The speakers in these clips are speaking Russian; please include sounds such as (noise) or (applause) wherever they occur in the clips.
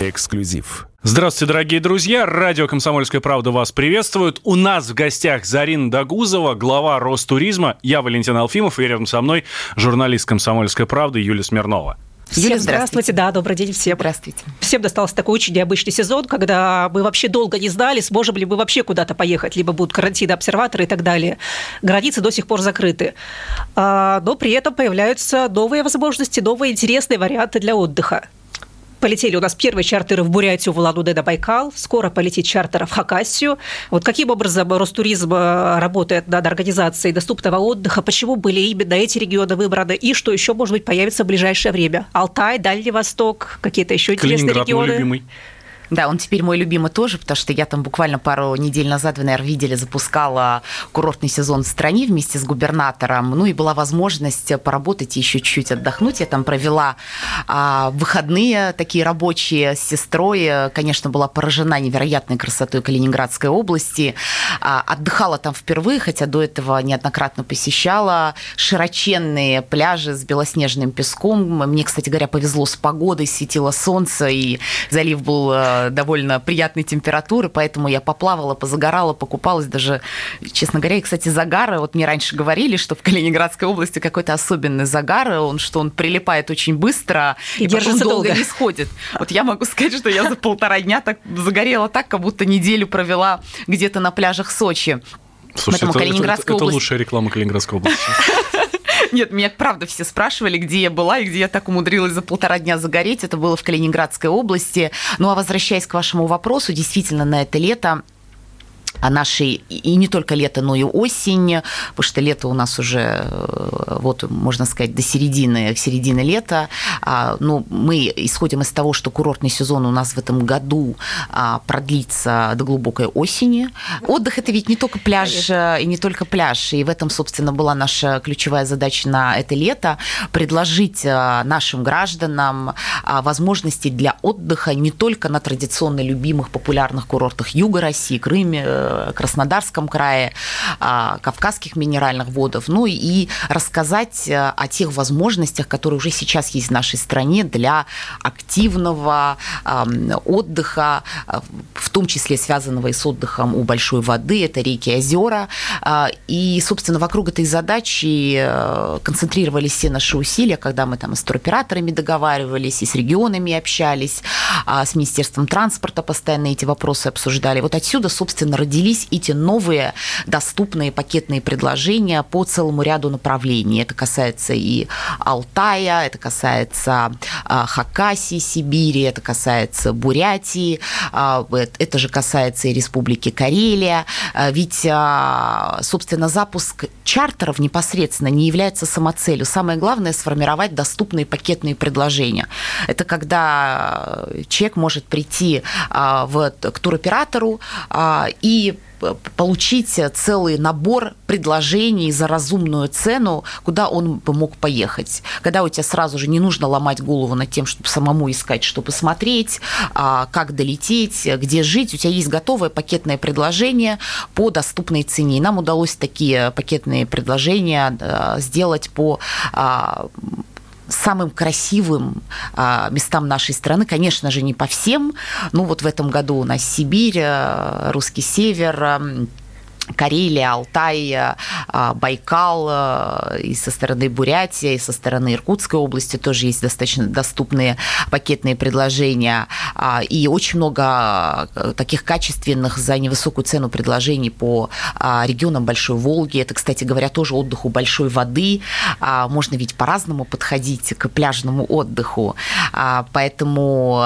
Эксклюзив. Здравствуйте, дорогие друзья. Радио «Комсомольская правда» вас приветствует. У нас в гостях Зарина Дагузова, глава Ростуризма. Я Валентин Алфимов, и рядом со мной журналист «Комсомольской правды» Юлия Смирнова. Всем Юля, здравствуйте. здравствуйте. Да, добрый день всем. Здравствуйте. Всем достался такой очень необычный сезон, когда мы вообще долго не знали, сможем ли мы вообще куда-то поехать, либо будут карантины, обсерваторы и так далее. Границы до сих пор закрыты. А, но при этом появляются новые возможности, новые интересные варианты для отдыха. Полетели у нас первые чартеры в Бурятию, в Улан-Удэ Байкал. Скоро полетит чартер в Хакасию. Вот каким образом Ростуризм э, работает над организацией доступного отдыха? Почему были именно эти регионы выбраны? И что еще, может быть, появится в ближайшее время? Алтай, Дальний Восток, какие-то еще интересные регионы? Мой любимый. Да, он теперь мой любимый тоже, потому что я там буквально пару недель назад, вы, наверное, видели, запускала курортный сезон в стране вместе с губернатором. Ну и была возможность поработать и еще чуть-чуть отдохнуть. Я там провела а, выходные такие рабочие с сестрой. Конечно, была поражена невероятной красотой Калининградской области. А, отдыхала там впервые, хотя до этого неоднократно посещала. Широченные пляжи с белоснежным песком. Мне, кстати говоря, повезло с погодой, светило солнце, и залив был э, довольно приятной температуры, поэтому я поплавала, позагорала, покупалась даже, честно говоря, и, кстати, загары, вот мне раньше говорили, что в Калининградской области какой-то особенный загар, он, что он прилипает очень быстро и, и потом долго, долго не сходит. Вот я могу сказать, что я за полтора дня так загорела так, как будто неделю провела где-то на пляжах Сочи. Слушай, это, это, это, это лучшая реклама Калининградской области. (laughs) Нет, меня правда все спрашивали, где я была и где я так умудрилась за полтора дня загореть. Это было в Калининградской области. Ну а возвращаясь к вашему вопросу, действительно, на это лето о нашей, и не только лето, но и осень, потому что лето у нас уже, э, вот, можно сказать, до середины, середины лета. А, ну, мы исходим из того, что курортный сезон у нас в этом году а, продлится до глубокой осени. Отдых – это ведь не только пляж, Конечно. и не только пляж, и в этом, собственно, была наша ключевая задача на это лето – предложить э, нашим гражданам возможности для отдыха не только на традиционно любимых популярных курортах Юга России, Крыме, э, Краснодарском крае, а, Кавказских минеральных водов, ну и рассказать э, о тех возможностях, которые уже сейчас есть в нашей стране для активного отдыха, э, в том числе связанного и с отдыхом у большой воды, это реки, озера. А, и, собственно, вокруг этой задачи э, концентрировались все наши усилия, когда мы там и с туроператорами договаривались, и с регионами общались, а, с Министерством транспорта постоянно эти вопросы обсуждали. Вот отсюда, собственно, родились родились эти новые доступные пакетные предложения по целому ряду направлений. Это касается и Алтая, это касается а, Хакасии, Сибири, это касается Бурятии, а, это же касается и Республики Карелия. А, ведь, собственно, запуск чартеров непосредственно не является самоцелью. Самое главное – сформировать доступные пакетные предложения. Это когда человек может прийти в, к туроператору и получить целый набор предложений за разумную цену, куда он бы мог поехать. Когда у тебя сразу же не нужно ломать голову над тем, чтобы самому искать, что посмотреть, а, как долететь, где жить, у тебя есть готовое пакетное предложение по доступной цене. И нам удалось такие пакетные предложения сделать по а, самым красивым а, местам нашей страны. Конечно же, не по всем. Ну, вот в этом году у нас Сибирь, э, русский север, Карелия, Алтай, а, Байкал, э, и со стороны Бурятии, и со стороны Иркутской области тоже есть достаточно доступные пакетные предложения. А, и очень много э, таких качественных за невысокую цену предложений по а, регионам Большой Волги. Это, кстати говоря, тоже отдыху большой воды. Можно ведь по-разному подходить к пляжному отдыху. Поэтому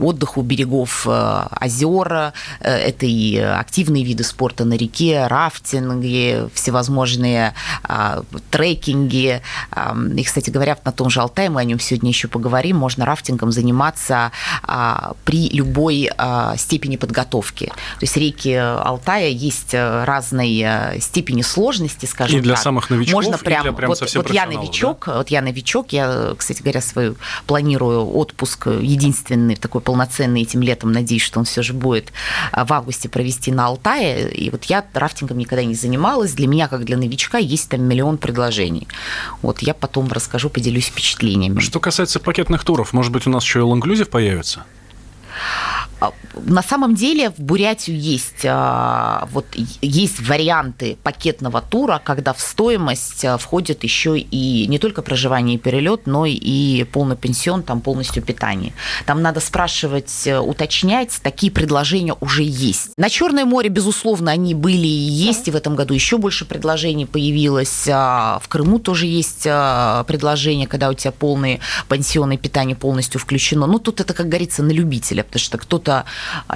отдых у берегов озер – это и активные виды спорта, на реке, рафтинги, всевозможные а, трекинги. А, и, кстати говоря, на том же Алтае, мы о нем сегодня еще поговорим, можно рафтингом заниматься а, при любой а, степени подготовки. То есть реки Алтая есть разной а, степени сложности, скажем и для так. самых новичков, можно прям, и для прям вот, совсем вот я новичок, да? вот я новичок, я, кстати говоря, свою планирую отпуск единственный такой полноценный этим летом, надеюсь, что он все же будет в августе провести на Алтае. И вот я рафтингом никогда не занималась. Для меня, как для новичка, есть там миллион предложений. Вот я потом расскажу, поделюсь впечатлениями. Что касается пакетных туров, может быть, у нас еще и all появится? А, на самом деле в Бурятию есть, а, вот, есть варианты пакетного тура, когда в стоимость а, входит еще и не только проживание и перелет, но и полный пенсион, там полностью питание. Там надо спрашивать, э, уточнять, такие предложения уже есть. На Черное море, безусловно, они были и есть, и в этом году еще больше предложений появилось. В Крыму тоже есть предложение, когда у тебя полные пенсионы и питание полностью включено. Ну, тут это, как говорится, на любителя, потому что кто-то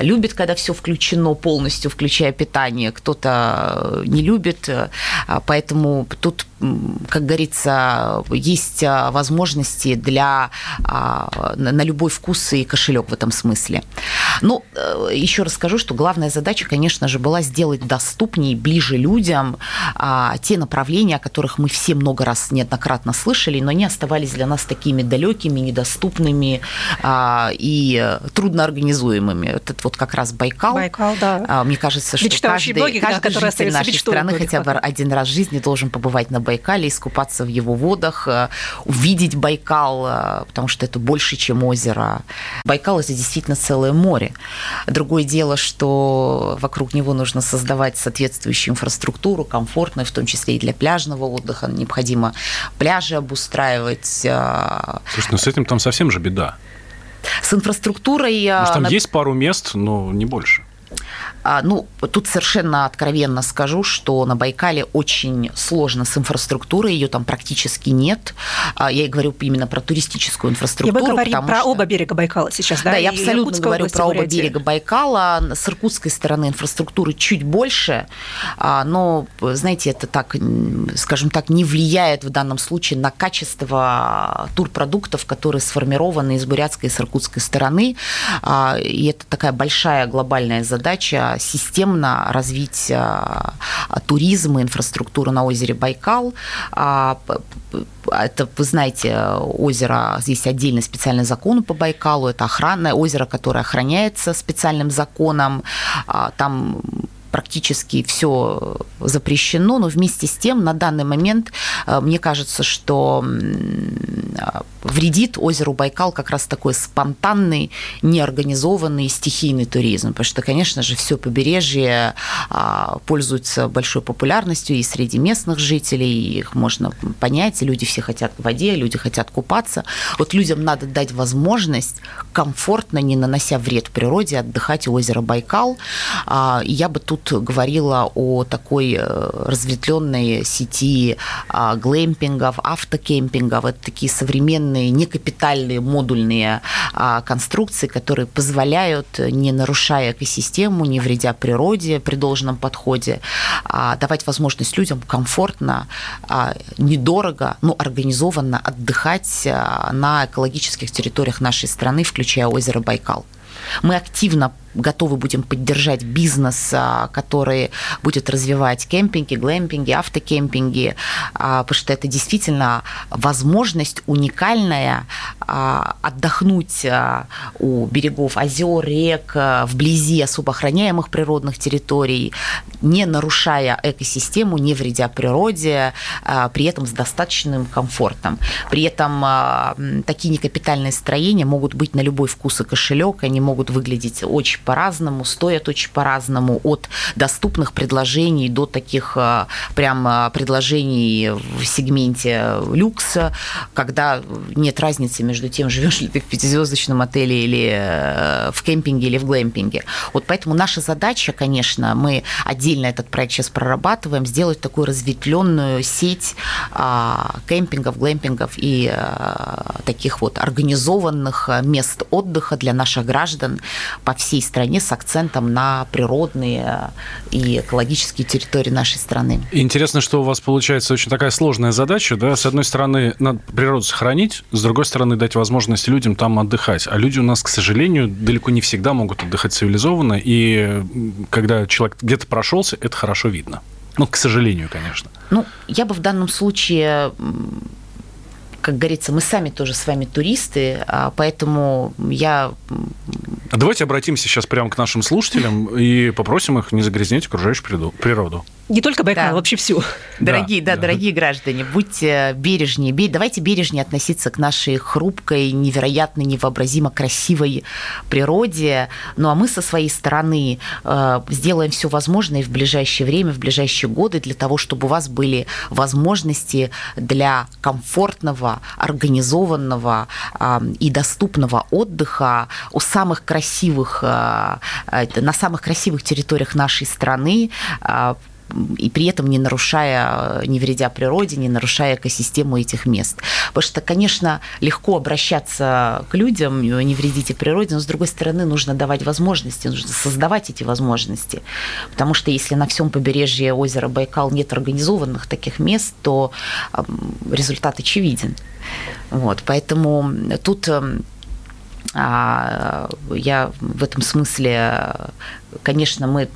любит, когда все включено полностью, включая питание, кто-то не любит, поэтому тут как говорится, есть а, возможности для а, на любой вкус и кошелек в этом смысле. Ну, э, еще раз скажу, что главная задача, конечно же, была сделать доступнее, ближе людям а, те направления, о которых мы все много раз неоднократно слышали, но они оставались для нас такими далекими, недоступными и трудноорганизуемыми. Это вот как раз Байкал. Байкал, да. Мне кажется, что Мечта каждый, многих, каждый да, житель нашей страны хотя бы один раз в жизни должен побывать на Байкале Байкале, искупаться в его водах, э, увидеть Байкал, э, потому что это больше, чем озеро. Байкал – это действительно целое море. Другое дело, что вокруг него нужно создавать соответствующую инфраструктуру, комфортную, в том числе и для пляжного отдыха. Необходимо пляжи обустраивать. Э. Слушай, ну с этим там совсем же беда. С инфраструктурой... Может, там на... есть пару мест, но не больше. А, ну, тут совершенно откровенно скажу, что на Байкале очень сложно с инфраструктурой, ее там практически нет. А, я и говорю именно про туристическую инфраструктуру. И мы говорим про что... оба берега Байкала сейчас, да? Да, я абсолютно говорю про оба берега Байкала. С иркутской стороны инфраструктуры чуть больше, а, но, знаете, это так, скажем так, не влияет в данном случае на качество турпродуктов, которые сформированы из бурятской и с иркутской стороны. И это такая большая глобальная задача системно развить а, туризм и инфраструктуру на озере Байкал. А, это, вы знаете, озеро, здесь отдельно специальный закон по Байкалу, это охранное озеро, которое охраняется специальным законом. А, там практически все запрещено, но вместе с тем на данный момент э, мне кажется, что вредит озеру Байкал как раз такой спонтанный, неорганизованный стихийный туризм, потому что, конечно же, все побережье а, пользуется большой популярностью и среди местных жителей, их можно понять, люди все хотят в воде, люди хотят купаться. Вот людям надо дать возможность комфортно, не нанося вред природе, отдыхать у озера Байкал. А, я бы тут говорила о такой э, разветвленной сети а, глэмпингов, автокемпингов. Это такие современные некапитальные модульные а, конструкции, которые позволяют, не нарушая экосистему, не вредя природе при должном подходе, а, давать возможность людям комфортно, недорого, но организованно отдыхать на экологических территориях нашей страны, включая озеро Байкал. Мы активно готовы будем поддержать бизнес, а, который будет развивать кемпинги, глэмпинги, автокемпинги, а, потому что это действительно возможность уникальная а, отдохнуть у берегов озер, рек, вблизи особо охраняемых природных территорий, не нарушая экосистему, не вредя природе, при этом с достаточным комфортом. При этом такие некапитальные строения могут быть на любой вкус и кошелек, они могут выглядеть очень по-разному, стоят очень по-разному, от доступных предложений до таких а, прям а, предложений в сегменте люкса, когда нет разницы между тем, живешь ли ты в пятизвездочном отеле или э, в кемпинге или в глэмпинге. Вот поэтому наша задача, конечно, мы отдельно этот проект сейчас прорабатываем, сделать такую разветвленную сеть а, кемпингов, глэмпингов и таких вот организованных мест отдыха для наших граждан по всей стране стране с акцентом на природные и экологические территории нашей страны. Интересно, что у вас получается очень такая сложная задача, да? С одной стороны, надо природу сохранить, с другой стороны, дать возможность людям там отдыхать. А люди у нас, к сожалению, далеко не всегда могут отдыхать цивилизованно, и когда человек где-то прошелся, это хорошо видно. Ну, к сожалению, конечно. Ну, я бы в данном случае как говорится, мы сами тоже с вами туристы, а поэтому я... Давайте обратимся сейчас прямо к нашим слушателям и попросим их не загрязнять окружающую природу. Не только Байкал, да. вообще всю. Дорогие, да, да, да, дорогие граждане, будьте бережнее, давайте бережнее относиться к нашей хрупкой, невероятно, невообразимо красивой природе. Ну а мы со своей стороны э, сделаем все возможное в ближайшее время, в ближайшие годы для того, чтобы у вас были возможности для комфортного, организованного э, и доступного отдыха у самых красивых, э, на самых красивых территориях нашей страны, и при этом не нарушая, не вредя природе, не нарушая экосистему этих мест. Потому что, конечно, легко обращаться к людям, не вредите природе, но, с другой стороны, нужно давать возможности, нужно создавать эти возможности. Потому что если на всем побережье озера Байкал нет организованных таких мест, то результат очевиден. Вот, поэтому тут а, я в этом смысле, конечно, мы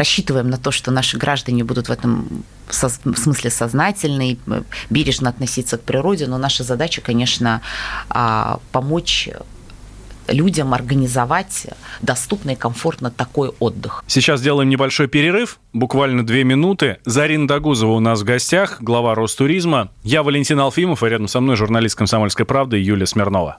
рассчитываем на то, что наши граждане будут в этом смысле сознательны, бережно относиться к природе, но наша задача, конечно, а, помочь людям организовать доступный и комфортно такой отдых. Сейчас делаем небольшой перерыв, буквально две минуты. Зарина Дагузова у нас в гостях, глава Ростуризма. Я Валентин Алфимов, и рядом со мной журналист «Комсомольской правды» Юлия Смирнова.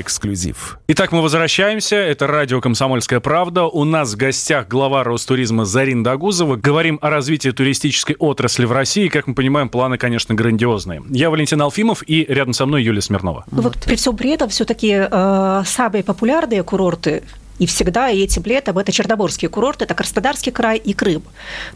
Эксклюзив. Итак, мы возвращаемся. Это радио «Комсомольская правда». У нас в гостях глава Ростуризма Зарин Дагузова. Говорим о развитии туристической отрасли в России. Как мы понимаем, планы, конечно, грандиозные. Я Валентин Алфимов и рядом со мной Юлия Смирнова. Ну вот при всем при этом все-таки э, самые популярные курорты и всегда и этим летом это Черноморский курорт, это Краснодарский край и Крым.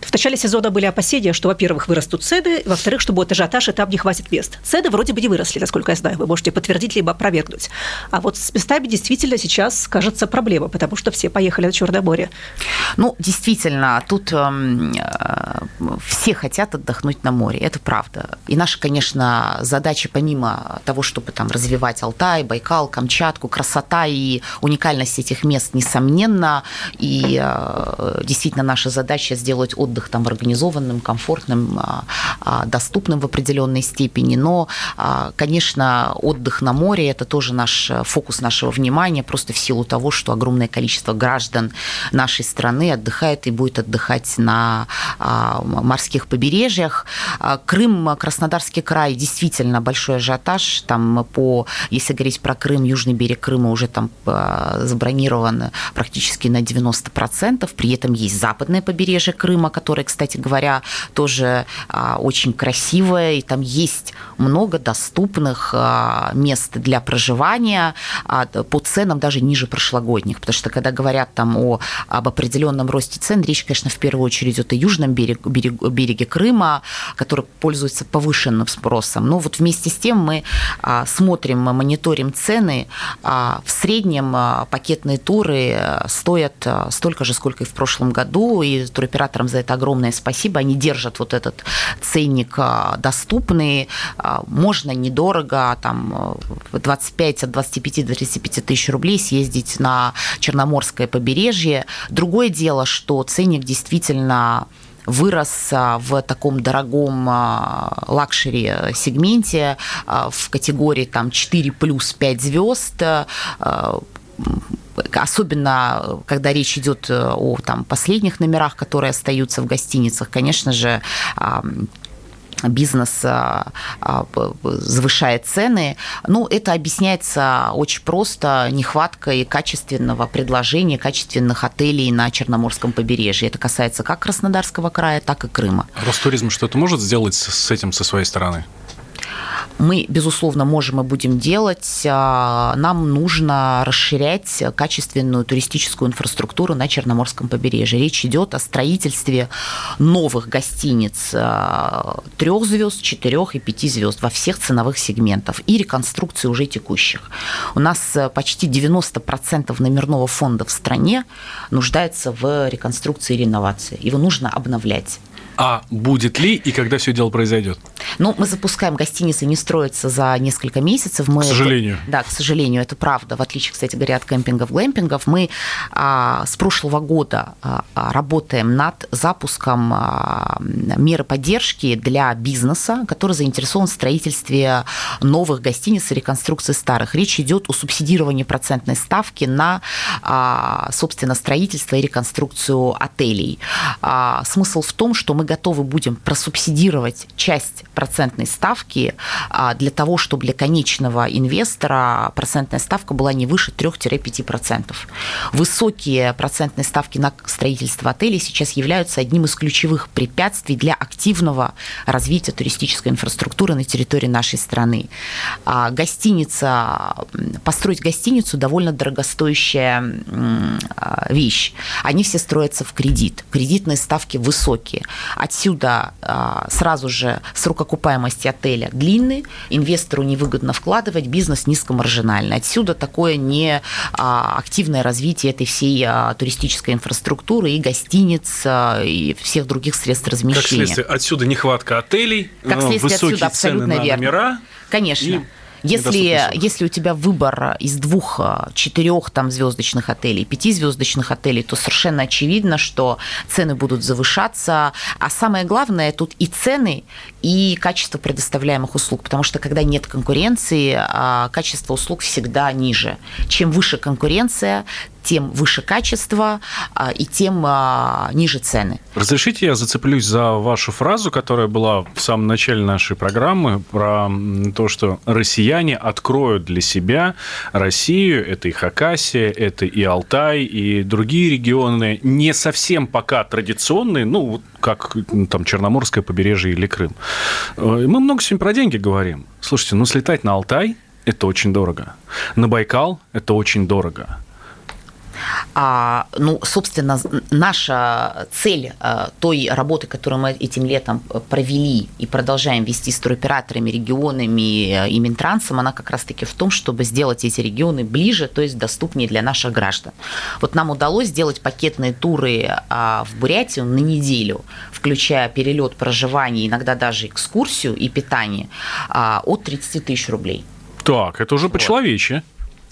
В начале сезона были опасения, что, во-первых, вырастут цены, во-вторых, что будет ажиотаж, и там не хватит мест. Цены вроде бы не выросли, насколько я знаю. Вы можете подтвердить либо опровергнуть. А вот с местами действительно сейчас, кажется, проблема, потому что все поехали на Черное море. Ну, действительно, тут эм, э, все хотят отдохнуть на море, это правда. И наша, конечно, задача, помимо того, чтобы там развивать Алтай, Байкал, Камчатку, красота и уникальность этих мест мест, несомненно, и э, действительно наша задача сделать отдых там организованным, комфортным, а, а, доступным в определенной степени, но, а, конечно, отдых на море – это тоже наш фокус нашего внимания, просто в силу того, что огромное количество граждан нашей страны отдыхает и будет отдыхать на морских побережьях. Крым, Краснодарский край, действительно большой ажиотаж, там по, если говорить про Крым, южный берег Крыма уже там забронирован зафиксировано практически на 90%. При этом есть западное побережье Крыма, которое, кстати говоря, тоже а, очень красивое, и там есть много доступных а, мест для проживания а, по ценам даже ниже прошлогодних. Потому что когда говорят там о, об определенном росте цен, речь, конечно, в первую очередь идет о южном береге, береге, береге Крыма, который пользуется повышенным спросом. Но вот вместе с тем мы смотрим, мониторим цены. В среднем пакетные туры туры э, стоят э, столько же, сколько и в прошлом году, и туроператорам за это огромное спасибо. Они держат вот этот ценник э, доступный, можно недорого, там 25, от 25 до 35 тысяч рублей съездить на Черноморское побережье. Другое дело, что ценник действительно вырос в таком дорогом luxury сегменте в категории там 4 плюс 5 звезд особенно когда речь идет о там, последних номерах, которые остаются в гостиницах, конечно же, бизнес а, а, завышает цены. Ну, это объясняется очень просто нехваткой качественного предложения, качественных отелей на Черноморском побережье. Это касается как Краснодарского края, так и Крыма. Ростуризм что-то может сделать с этим со своей стороны? Мы, безусловно, можем и будем делать. А, нам нужно расширять качественную туристическую инфраструктуру на Черноморском побережье. Речь идет о строительстве новых гостиниц а, трех звезд, четырех и пяти звезд во всех ценовых сегментах и реконструкции уже текущих. У нас э, почти 90% номерного фонда в стране нуждается в реконструкции и реновации. Его нужно обновлять. А будет ли и когда все дело произойдет? Ну, мы запускаем гостиницы, не строятся за несколько месяцев. Мы, к сожалению. Да, к сожалению, это правда. В отличие, кстати говоря, от кемпингов, глэмпингов, мы а, с прошлого года а, а работаем над запуском а, меры поддержки для бизнеса, который заинтересован в строительстве новых гостиниц и реконструкции старых. Речь идет о субсидировании процентной ставки на, а, собственно, строительство и реконструкцию отелей. А, смысл в том, что мы готовы будем просубсидировать часть процентной ставки а, для того, чтобы для конечного инвестора процентная ставка была не выше 3-5%. Высокие процентные ставки на строительство отелей сейчас являются одним из ключевых препятствий для активного развития туристической инфраструктуры на территории нашей страны. А, гостиница, построить гостиницу довольно дорогостоящая а, вещь. Они все строятся в кредит. Кредитные ставки высокие. Отсюда а, сразу же срок окупаемости отеля длинный, инвестору невыгодно вкладывать, бизнес низкомаржинальный. Отсюда такое не а, активное развитие этой всей а, туристической инфраструктуры и гостиниц, и всех других средств размещения. Как следствие, отсюда нехватка отелей, как следствие, высокие отсюда абсолютно цены на верно. номера. Конечно. И если, если у тебя выбор из двух, а, четырех там звездочных отелей, пяти звездочных отелей, то совершенно очевидно, что цены будут завышаться. А самое главное, тут и цены, и качество предоставляемых услуг, потому что когда нет конкуренции, а, качество услуг всегда ниже. Чем выше конкуренция, тем выше качество а, и тем а, ниже цены. Разрешите я зацеплюсь за вашу фразу, которая была в самом начале нашей программы про то, что россияне откроют для себя Россию, это и Хакасия, это и Алтай, и другие регионы, не совсем пока традиционные, ну, как там Черноморское побережье или Крым. Э, мы много сегодня про деньги говорим. Слушайте, ну слетать на Алтай – это очень дорого. На Байкал – это очень дорого. А, ну, собственно, наша цель а, той работы, которую мы этим летом провели и продолжаем вести с туроператорами, регионами и Минтрансом, она как раз-таки в том, чтобы сделать эти регионы ближе, то есть доступнее для наших граждан. Вот нам удалось сделать пакетные туры а, в Бурятию на неделю, включая перелет, проживание, иногда даже экскурсию и питание, а, от 30 тысяч рублей. Так, это уже вот. по-человече.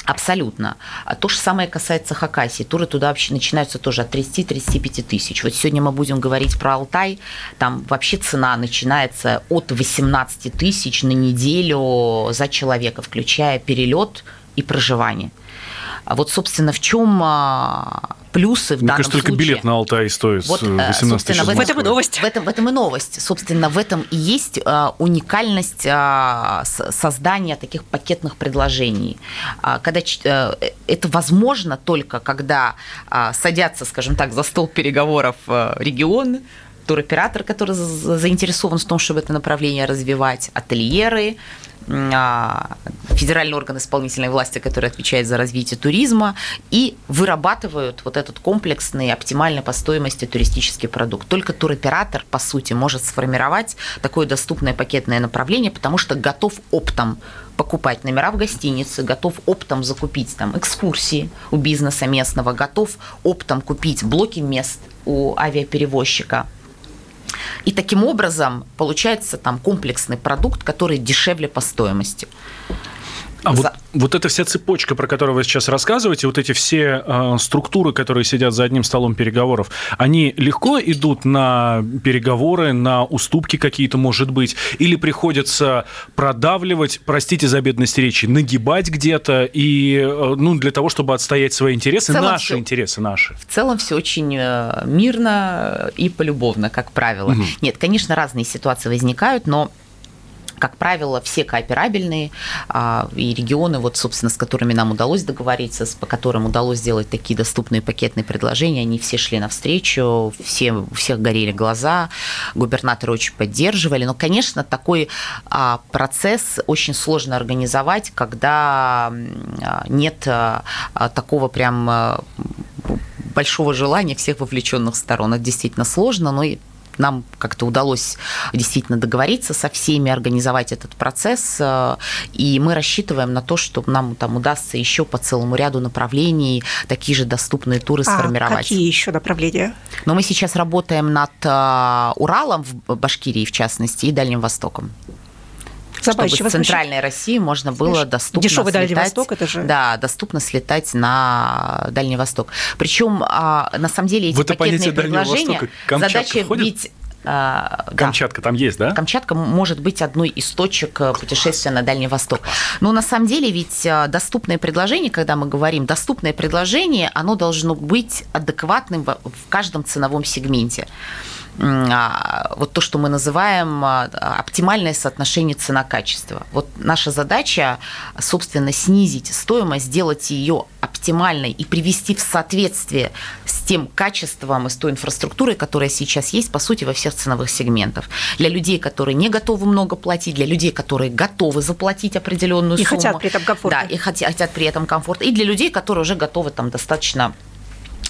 Абсолютно. А то же самое касается Хакасии. Туры туда вообще начинаются тоже от 30-35 тысяч. Вот сегодня мы будем говорить про Алтай. Там вообще цена начинается от 18 тысяч на неделю за человека, включая перелет и проживание. А вот, собственно, в чем а, плюсы в Мне данном кажется, только случае. билет на Алтай стоит вот, 18 э, тысяч. В этом и новость. В этом, в этом и новость. Собственно, в этом и есть а, уникальность создания таких пакетных предложений. Когда э, это возможно только, когда садятся, скажем так, за стол переговоров э, регионы, туроператор, который заинтересован в том, чтобы это направление развивать, ательеры, а, федеральный орган исполнительной власти, который отвечает за развитие туризма, и вырабатывают вот этот комплексный, оптимальный по стоимости туристический продукт. Только туроператор, по сути, может сформировать такое доступное пакетное направление, потому что готов оптом покупать номера в гостинице, готов оптом закупить там экскурсии у бизнеса местного, готов оптом купить блоки мест у авиаперевозчика, и таким образом получается там комплексный продукт, который дешевле по стоимости. А за... вот, вот эта вся цепочка, про которую вы сейчас рассказываете, вот эти все э, структуры, которые сидят за одним столом переговоров, они легко идут на переговоры, на уступки какие-то, может быть, или приходится продавливать, простите за бедность речи, нагибать где-то и, э, ну, для того, чтобы отстоять свои интересы, наши все, интересы, наши. В целом все очень э, мирно и полюбовно, как правило. Угу. Нет, конечно, разные ситуации возникают, но как правило, все кооперабельные, а, и регионы, вот, собственно, с которыми нам удалось договориться, по которым удалось сделать такие доступные пакетные предложения, они все шли навстречу, все, у всех горели глаза, губернаторы очень поддерживали. Но, конечно, такой а, процесс очень сложно организовать, когда нет а, такого прям большого желания всех вовлеченных сторон. Это действительно сложно, но нам как-то удалось действительно договориться со всеми, организовать этот процесс, э, и мы рассчитываем на то, что нам там удастся еще по целому ряду направлений такие же доступные туры а сформировать. Какие еще направления? Но мы сейчас работаем над э, Уралом в Башкирии, в частности, и Дальним Востоком. Забавно, чтобы в центральной России можно было Знаешь, доступно Дешевый слетать, Дальний Восток, это же... Да, доступно слетать на Дальний Восток. Причем, а, на самом деле, эти в это пакетные предложения... Задача входит? ведь а, Камчатка да. там есть, да? Камчатка может быть одной из точек э, путешествия на Дальний Восток. Но на самом деле ведь э, доступное предложение, когда мы говорим доступное предложение, оно должно быть адекватным в каждом ценовом сегменте. А, вот то, что мы называем а, оптимальное соотношение цена-качество. Вот наша задача, собственно, снизить стоимость, сделать ее оптимальной и привести в соответствие с тем качеством и с той инфраструктурой, которая сейчас есть, по сути, во всех ценовых сегментах. Для людей, которые не готовы много платить, для людей, которые готовы заплатить определенную и сумму. И хотят при этом комфорта. Да, и хотят, хотят при этом комфорта. И для людей, которые уже готовы там достаточно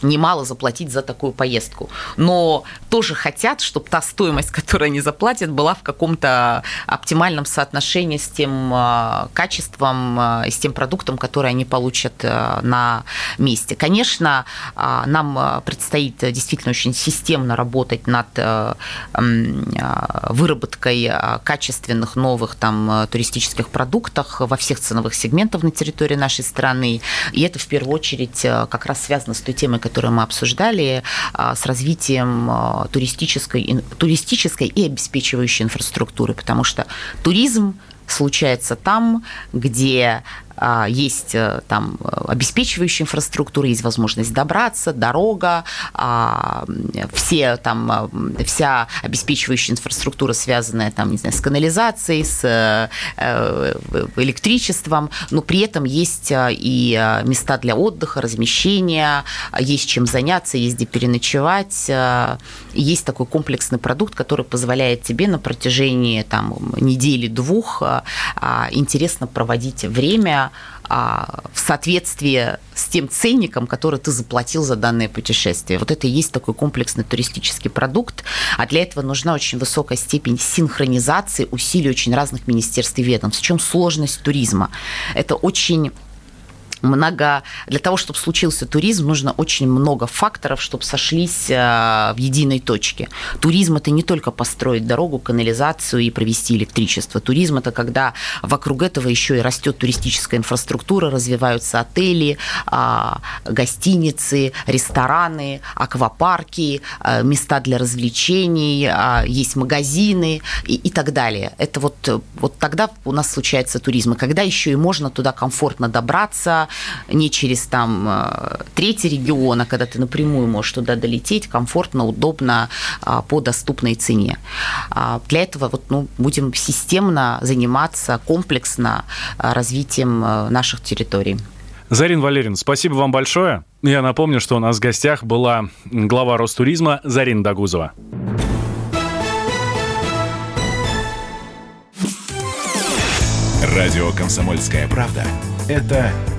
немало заплатить за такую поездку. Но тоже хотят, чтобы та стоимость, которую они заплатят, была в каком-то оптимальном соотношении с тем а, качеством, а, с тем продуктом, который они получат а, на месте. Конечно, нам предстоит действительно очень системно работать над выработкой качественных новых там туристических продуктов во всех ценовых сегментах на территории нашей страны. И это в первую очередь как раз связано с той темой, которую мы обсуждали, а, с развитием а, туристической, туристической и обеспечивающей инфраструктуры, потому что туризм случается там, где есть э, там обеспечивающая инфраструктура, есть возможность добраться, дорога, а, все там, а, вся обеспечивающая инфраструктура, связанная там, не знаю, с канализацией, с э, электричеством, но при этом есть и места для отдыха, размещения, есть чем заняться, есть где переночевать, есть такой комплексный продукт, который позволяет тебе на протяжении там, недели-двух интересно проводить время, а, в соответствии с тем ценником, который ты заплатил за данное путешествие. Вот это и есть такой комплексный туристический продукт, а для этого нужна очень высокая степень синхронизации усилий очень разных министерств и ведомств. В чем сложность туризма? Это очень много... Для того, чтобы случился туризм, нужно очень много факторов, чтобы сошлись э, в единой точке. Туризм – это не только построить дорогу, канализацию и провести электричество. Туризм – это когда вокруг этого еще и растет туристическая инфраструктура, развиваются отели, а, гостиницы, рестораны, аквапарки, э, места для развлечений, а, есть магазины и, и так далее. Это вот, вот тогда у нас случается туризм. И когда еще и можно туда комфортно добраться, не через там э, третий регион, а когда ты напрямую можешь туда долететь комфортно, удобно, а, по доступной цене. А, для этого вот, ну, будем системно заниматься комплексно а, развитием э, наших территорий. Зарин Валерин, спасибо вам большое. Я напомню, что у нас в гостях была глава Ростуризма Зарина Дагузова. Радио «Комсомольская правда» — это